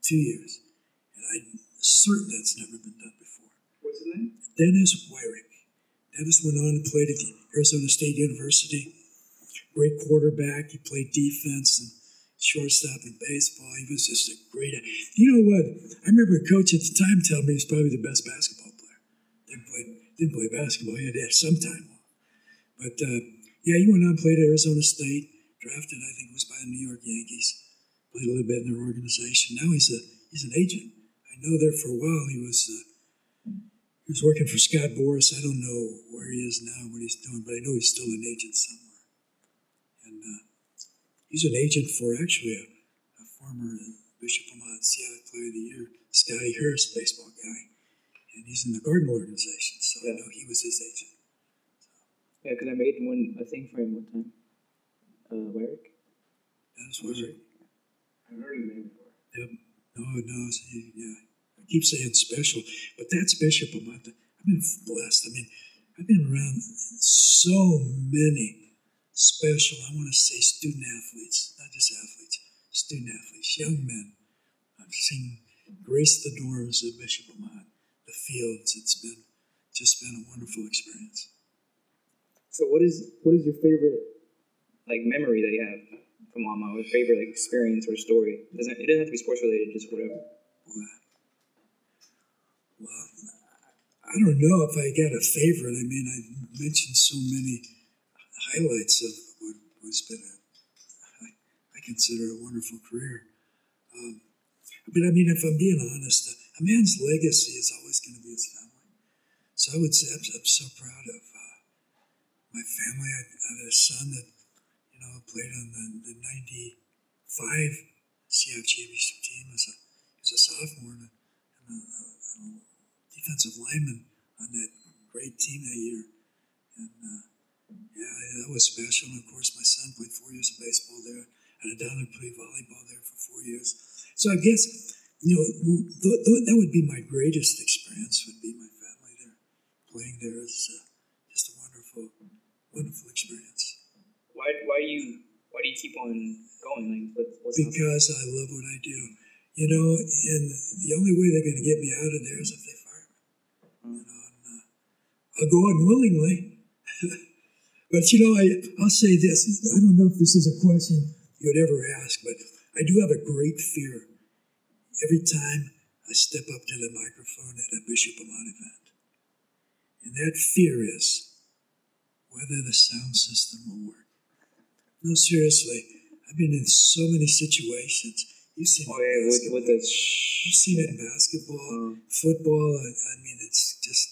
two years. And I'm certain that's never been done before. What's his name? Dennis Wyrick. Dennis went on and played at the Arizona State University. Great quarterback. He played defense and shortstop in baseball. He was just a great. You know what? I remember a coach at the time telling me he was probably the best basketball player. Didn't play, didn't play basketball. He had to have some time off. But uh, yeah, he went on and played at Arizona State. Drafted, I think, was by the New York Yankees. Played a little bit in their organization. Now he's a he's an agent. I know there for a while he was. Uh, he was working for Scott Boras. I don't know where he is now, what he's doing, but I know he's still an agent somewhere. And uh, he's an agent for actually a, a former Bishop Amat CIF Player of the Year, Scotty Hurst, baseball guy. And he's in the Cardinal organization, so I know he was his agent. Yeah, because I made one a thing for him one time. Uh, Wyrick. That's I, I've heard his name before. yep. No, no, he- yeah. I keep saying special, but that's Bishop Amat. I've been blessed. I mean, I've been around so many special, I want to say student athletes, not just athletes, student athletes, young men. I've seen grace the doors of Bishop Amat, the fields. It's been just been a wonderful experience. So what is what is your favorite like memory that you have from Amat, or favorite like experience or story? It doesn't it doesn't have to be sports related, just whatever. Well, I don't know if I got a favorite. I mean, I mentioned so many highlights of what was been a, I, consider a wonderful career. Um, but I mean, if I'm being honest, a man's legacy is always going to be his family. So I would say I'm, I'm so proud of my family. I, had a son that, you know, played on the, the 95 CIF championship team as a, as a sophomore and a, and a, a defensive lineman on that great team that year. And uh, yeah, that was special. And of course, my son played four years of baseball there. Had a daughter play volleyball there for four years. So I guess you know th- th- that would be my greatest experience. Would be my family there, playing there is uh, wonderful experience. Why why do you why do you keep on going? Like what, what's Because I love what I do. You know, and the only way they're going to get me out of there is if they fire me. You know, and, uh, I'll go on willingly. but you know, I, I'll say this. I don't know if this is a question you would ever ask, but I do have a great fear every time I step up to the microphone at a Bishop Amat event. And that fear is whether the sound system will work. No, seriously, I've been in so many situations. You've seen Oh yeah, with, with the shh. You've seen it in basketball, Mm. football. I, I mean, it's just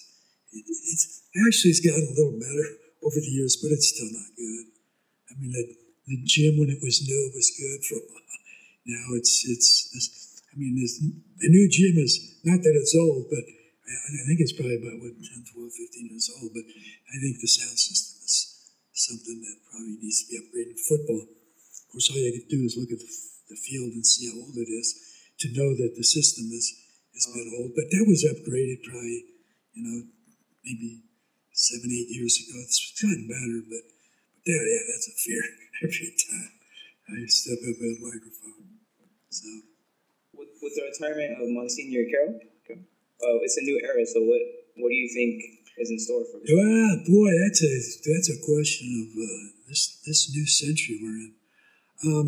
it, it's actually it's gotten a little better over the years, but it's still not good. I mean, the, the gym when it was new was good for a while. Now it's it's. it's I mean, this, the new gym is not that it's old, but I, I think it's probably about what 10, 12, 15 years old. But I think the sound system something that probably needs to be upgraded. in Football, of course, all you can do is look at the, the field and see how old it is to know that the system is has been old. But that was upgraded probably, you know, maybe seven, eight years ago. It's gotten better, but but that, yeah, that's a fear every time I step up at a microphone. So with, with the retirement of Monsignor Carroll, uh, it's a new era. So what what do you think is in store for? Well, boy, that's a that's a question of uh, this this new century we're in. Um,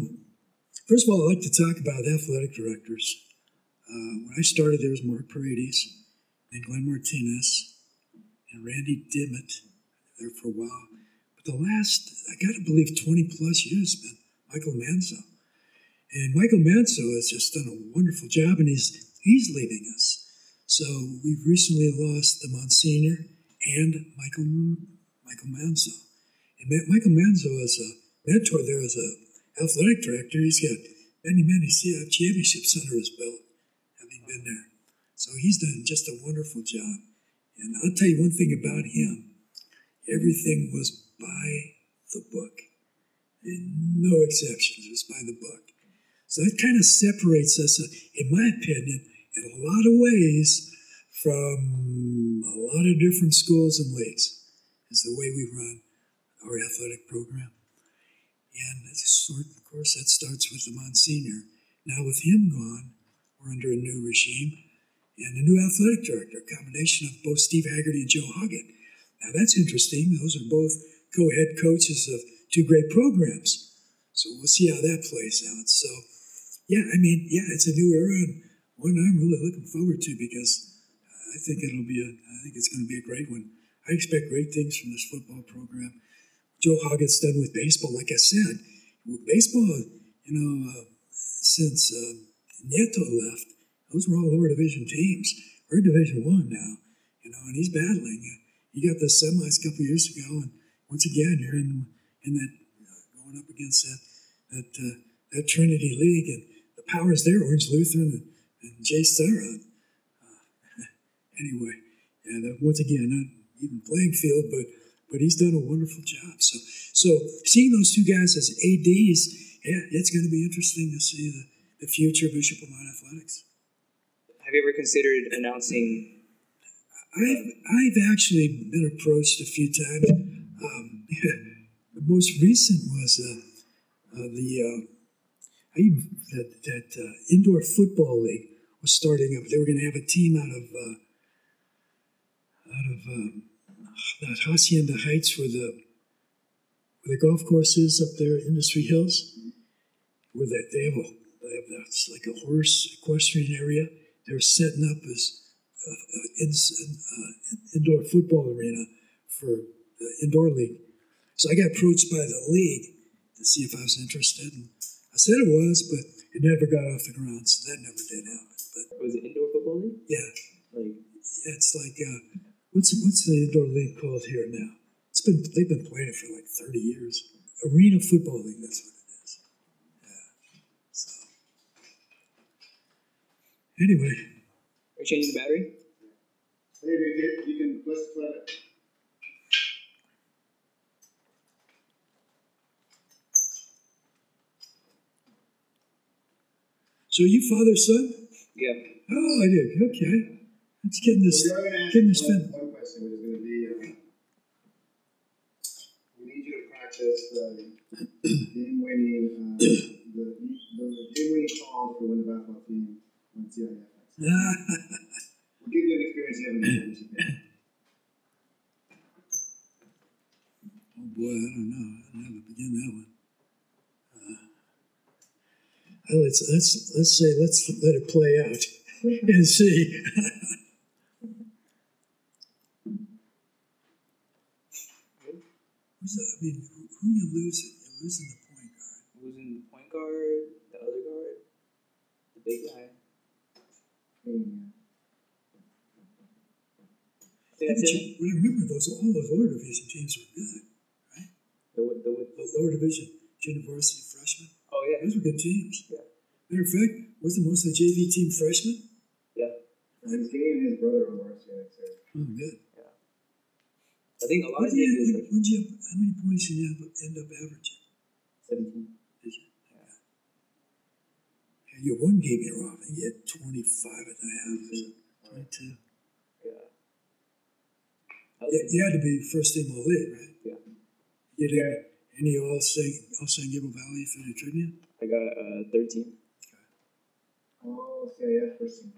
first of all, I'd like to talk about athletic directors. Uh, when I started, there was Mark Paredes and Glenn Martinez and Randy Dimmitt there for a while. But the last, I got to believe, 20 plus years been Michael Manzo. And Michael Manzo has just done a wonderful job, and he's he's leaving us. So we've recently lost the Monsignor and Michael Michael Manzo. And Michael Manzo is a mentor there as a athletic director. He's got many many CF championships under his belt, having been there. So he's done just a wonderful job. And I'll tell you one thing about him: everything was by the book. And no exceptions, it was by the book. So that kind of separates us, uh, in my opinion, in a lot of ways from a lot of different schools and leagues, is the way we run our athletic program. And sort, of course, that starts with the Monsignor. Now, with him gone, we're under a new regime and a new athletic director, a combination of both Steve Haggerty and Joe Hoggett. Now, that's interesting. Those are both co head coaches of two great programs. So we'll see how that plays out. So, yeah, I mean, yeah, it's a new era and one I'm really looking forward to because I think it'll be a, I think it's going to be a great one. I expect great things from this football program. Joe Hoggett's done with baseball, like I said, baseball, you know, uh, since uh, Nieto left, those were all lower division teams. We're Division One now, you know, and he's battling. He got the semis a couple years ago, and once again, you're in in that uh, going up against that that uh, that Trinity League, and the powers there, Orange Lutheran and, and JSerra. Anyway, and uh, once again, not even playing field, but but he's done a wonderful job. So so seeing those two guys as ads, yeah, it's going to be interesting to see the, the future of Bishop Amat athletics. Have you ever considered announcing? I've I've actually been approached a few times. Um, the most recent was uh, uh, the uh, I even that that uh, indoor football league was starting up. They were going to have a team out of uh, out of um, that Hacienda Heights, where the where the golf course is up there, Industry Hills, where they, they have a they have that's like a horse equestrian area. They're setting up as uh, in, uh, indoor football arena for the indoor league. So I got approached by the league to see if I was interested. And I said it was, but it never got off the ground, so that never did happen. But was it indoor football league? Yeah, like yeah, it's like uh, what's what's the indoor league called here now? It's been they've been playing it for like thirty years. Arena football league. That's what it is. Yeah. So anyway. Are you changing the battery? Hey, you, you can let's play it. So you father son? Yeah. Oh, I did. Okay. Let's get this. So we're gonna ask Getting this one, fin- one question, is going to be, um, we need you to practice the game-winning, uh, the, the game-winning calls for when the basketball team won CIF. We'll give you an experience you haven't had. Oh boy, I don't know. I don't know how to begin that one. Uh, uh, let's let's let's say let's let it play out and see. Who's that? I mean, who, who you losing? You're losing the point guard. Losing the point guard, the other guard, the big guy. I think Yeah, but you, but remember, those all those lower division teams were good. The, the, the, The lower division junior varsity freshmen, oh yeah, those were good teams. Yeah. Matter of fact, wasn't most of the JV team freshmen? yeah. And he's getting his brother on varsity next year. Oh, good. I think a lot What of did you, what, what'd you, how many points did you have, end up averaging? seventeen. Did you? Yeah. You had one game you're off, and you had 25 at the half. something. 22. Yeah. You, you had to be first team all league, right? Yeah. You did any all San, all San Gabriel Valley for the Tribune? I got uh, thirteen. Oh, CIF first team.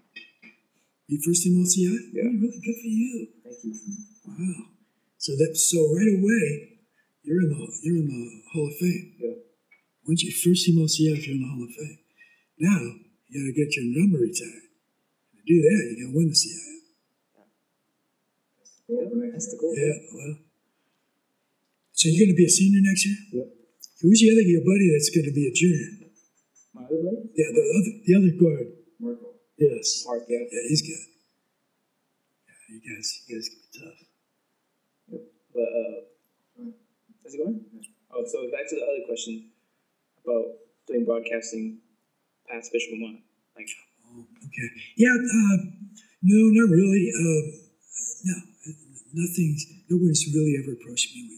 You first team all CI? Yeah. Really good for you. Thank you. Wow. So that so right away, you're in the you're in the Hall of Fame. Yeah. Once you first team OCF, you're in the Hall of Fame. Now you got to get your number retired. To do that, you got to win the CIF. Yeah, that's the goal. Yeah. Well. So you're going to be a senior next year? Yep. Who's the other your buddy that's going to be a junior? My other leg? Yeah, the other, the other guard. Marco. Yes. Mark, yeah. Yeah, he's good. Yeah, you guys, you guys can be tough. But uh, how's it going? Oh, so back to the other question about doing broadcasting past Bishop Amat. Like, Oh, okay. Yeah. Uh, no, not really. Um, no, nothing's. Nobody's really ever approached me.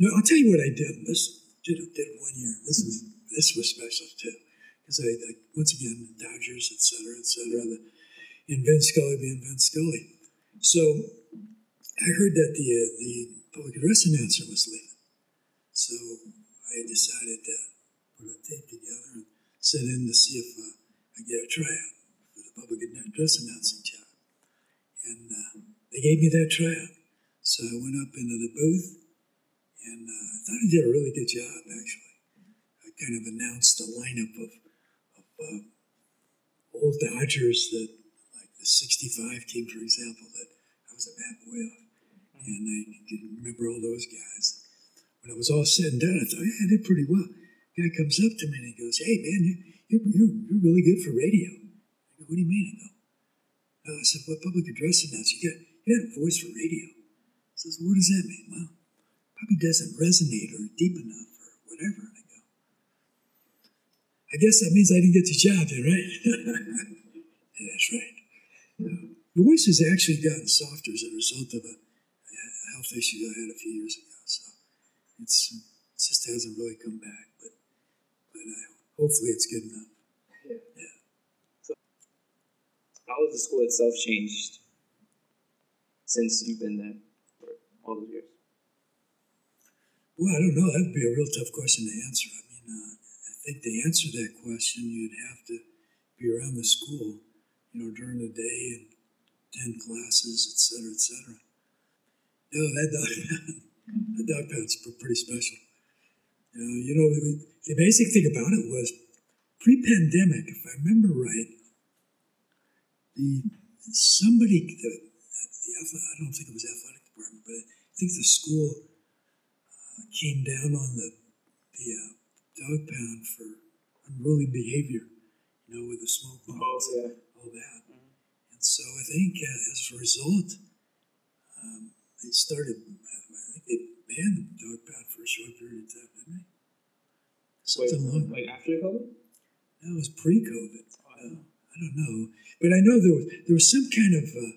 No, I'll tell you what I did. This did did one year. This was this was special too, because I, I once again the Dodgers, et cetera, et cetera. The, and Vin Scully being Vin Scully. So I heard that the uh, the public address announcer was leaving. So I decided to put a tape together and send in to see if uh, I get a tryout for the public address announcing job. And uh, they gave me that tryout. So I went up into the booth and uh, I thought I did a really good job, actually. I kind of announced a lineup of, of uh, old Dodgers that, like the 65 team, for example, that I was a bad boy of. And I can remember all those guys. When it was all said and done, I thought, yeah, I did pretty well. Guy comes up to me and he goes, hey, man, you, you're, you're, you're really good for radio. I go, what do you mean? I go, I said, what public address announcer? You got, you got a voice for radio. He says, what does that mean? Well, probably doesn't resonate or deep enough or whatever. And I go, I guess that means I didn't get the job then, right? yeah, that's right. The voice has actually gotten softer as a result of a health issue I had a few years ago. So it's it just hasn't really come back, but but uh, hopefully it's good enough. Yeah. So how has the school itself changed since you've been there for all those years? Well, I don't know. That'd be a real tough question to answer. I mean, uh, I think to answer that question, you'd have to be around the school, you know, during the day and attend classes, et cetera, et cetera. No, that dog that dog pound's pretty special. You know, you know the, the basic thing about it was pre-pandemic, if I remember right, the somebody the, the I don't think it was the athletic department, but I think the school uh, came down on the the uh, dog pound for unruly behavior, you know, with the smoke bombs yeah. and all that. And so I think uh, as a result, um, they started. I think they banned the dog pound for a short period of time, didn't they? Something Wait, along. like after COVID? That was pre-COVID. Uh, I don't know, but I know there was there was some kind of uh,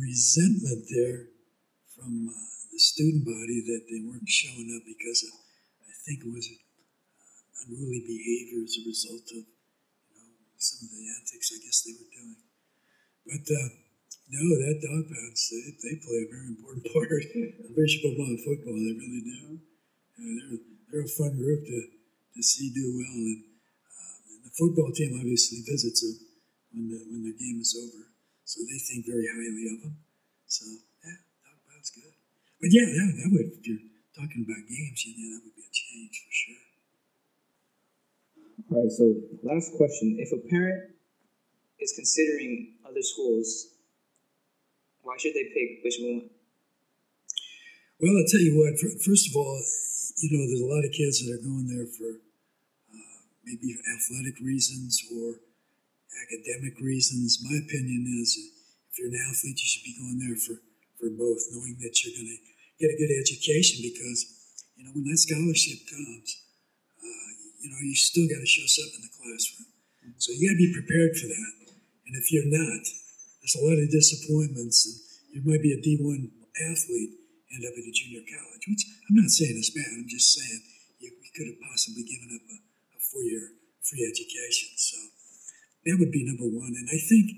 resentment there from uh, the student body that they weren't showing up because of I think it was uh, unruly behavior as a result of you know some of the antics I guess they were doing. But uh, no, that dog pounds they, they play a very important part Bishop Amat football. They really do. Uh, they're they're a fun group to to see do well and the football team obviously visits them when the when their game is over, so they think very highly of them. So yeah, that was good. But yeah, that, that would if you're talking about games, yeah, that would be a change for sure. All right, so last question. If a parent is considering other schools, why should they pick which one? Well, I'll tell you what. fir- First of all, you know, there's a lot of kids that are going there for uh, maybe athletic reasons or academic reasons. My opinion is, if you're an athlete, you should be going there for for both, knowing that you're going to get a good education because, you know, when that scholarship comes, uh, you know, you still got to show something in the classroom. So you got to be prepared for that. And if you're not, there's a lot of disappointments. And you might be a D1 athlete, end up at a junior college, which I'm not saying is bad. I'm just saying you, you could have possibly given up a, a four year free education. So that would be number one. And I think,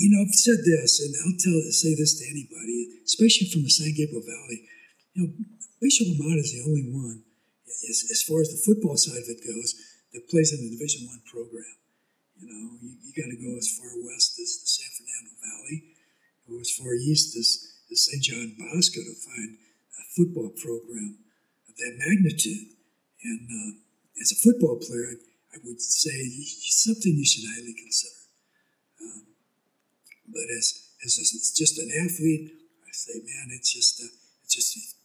you know, I've said this, and I'll tell say this to anybody, especially from the San Gabriel Valley. You know, Bishop Amat is the only one, as, as far as the football side of it goes, that plays in the Division One program. You know, you, you got to go as far west as the San Fernando Valley, go as far east as, as St. John Bosco to find a football program of that magnitude. And uh, as a football player, I, I would say something you should highly consider. Um, but as as, a, as just an athlete, I say, man, it's just uh, it's just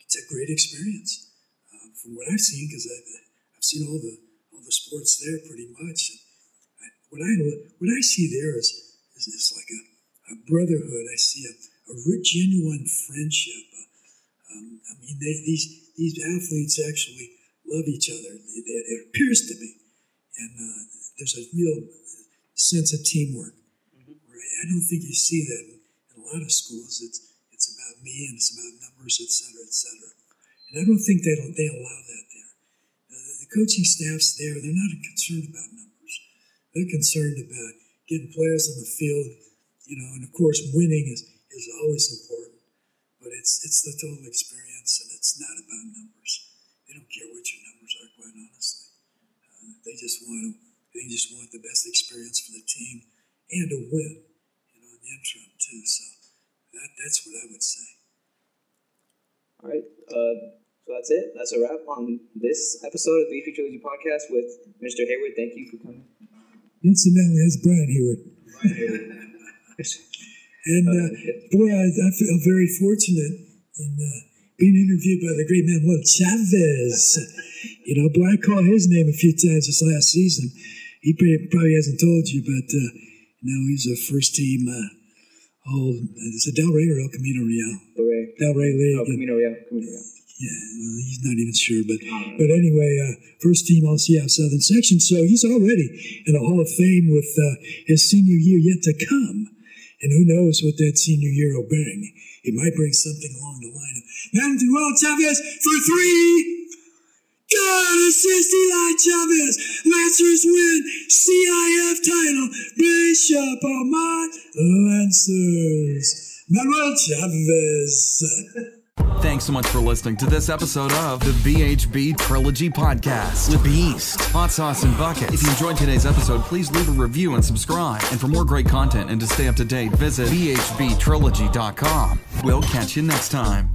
it's a great experience um, from what I've seen because I've, I've seen all the all the sports there pretty much. I, what I what I see there is is, is like a, a brotherhood. I see a, a genuine friendship. Uh, um, I mean, they, these these athletes actually love each other. It, it appears to be, and uh, there's a real sense of teamwork. Mm-hmm. Right? I don't think you see that in, in, a lot of schools. It's it's about me and it's about numbers, et cetera, et cetera. And I don't think they they allow that there. Uh, the coaching staffs there, they're not concerned about numbers. They're concerned about getting players on the field, you know, and of course winning is, is always important. But it's it's the total experience and it's not about numbers. They don't care what your numbers are, quite honestly. Uh, they just want to, they just want the best experience for the team and to win, you know, in the interim too. So that that's what I would say. All right. Uh, so that's it. That's a wrap on this episode of the BHB Trilogy podcast with Mr. Hayward. Thank you for coming. Incidentally, that's Brian Hayward. and uh, boy, I, I, feel very fortunate in uh, being interviewed by the great man, Manuel Chavez. You know, boy, I called his name a few times this last season. He probably hasn't told you, but uh, you know, he's a first team. Uh, oh, is it Del Rey or El Camino Real? Del Rey. Del Rey League. El Camino Real. Camino Real. Yeah, well, he's not even sure, but but anyway, uh, first team All CF Southern section. So he's already in the Hall of Fame with uh, his senior year yet to come, and who knows what that senior year will bring? He might bring something along the line of Manuel Chavez for three. Good assist, Eli Chavez. Lancers win CIF title. Bishop Amat Lancers. Manuel Chavez. Thanks so much for listening to this episode of the BHB Trilogy Podcast with Beast, Hot Sauce, and Bucket. If you enjoyed today's episode, please leave a review and subscribe. And for more great content and to stay up to date, visit bhbtrilogy.com. We'll catch you next time.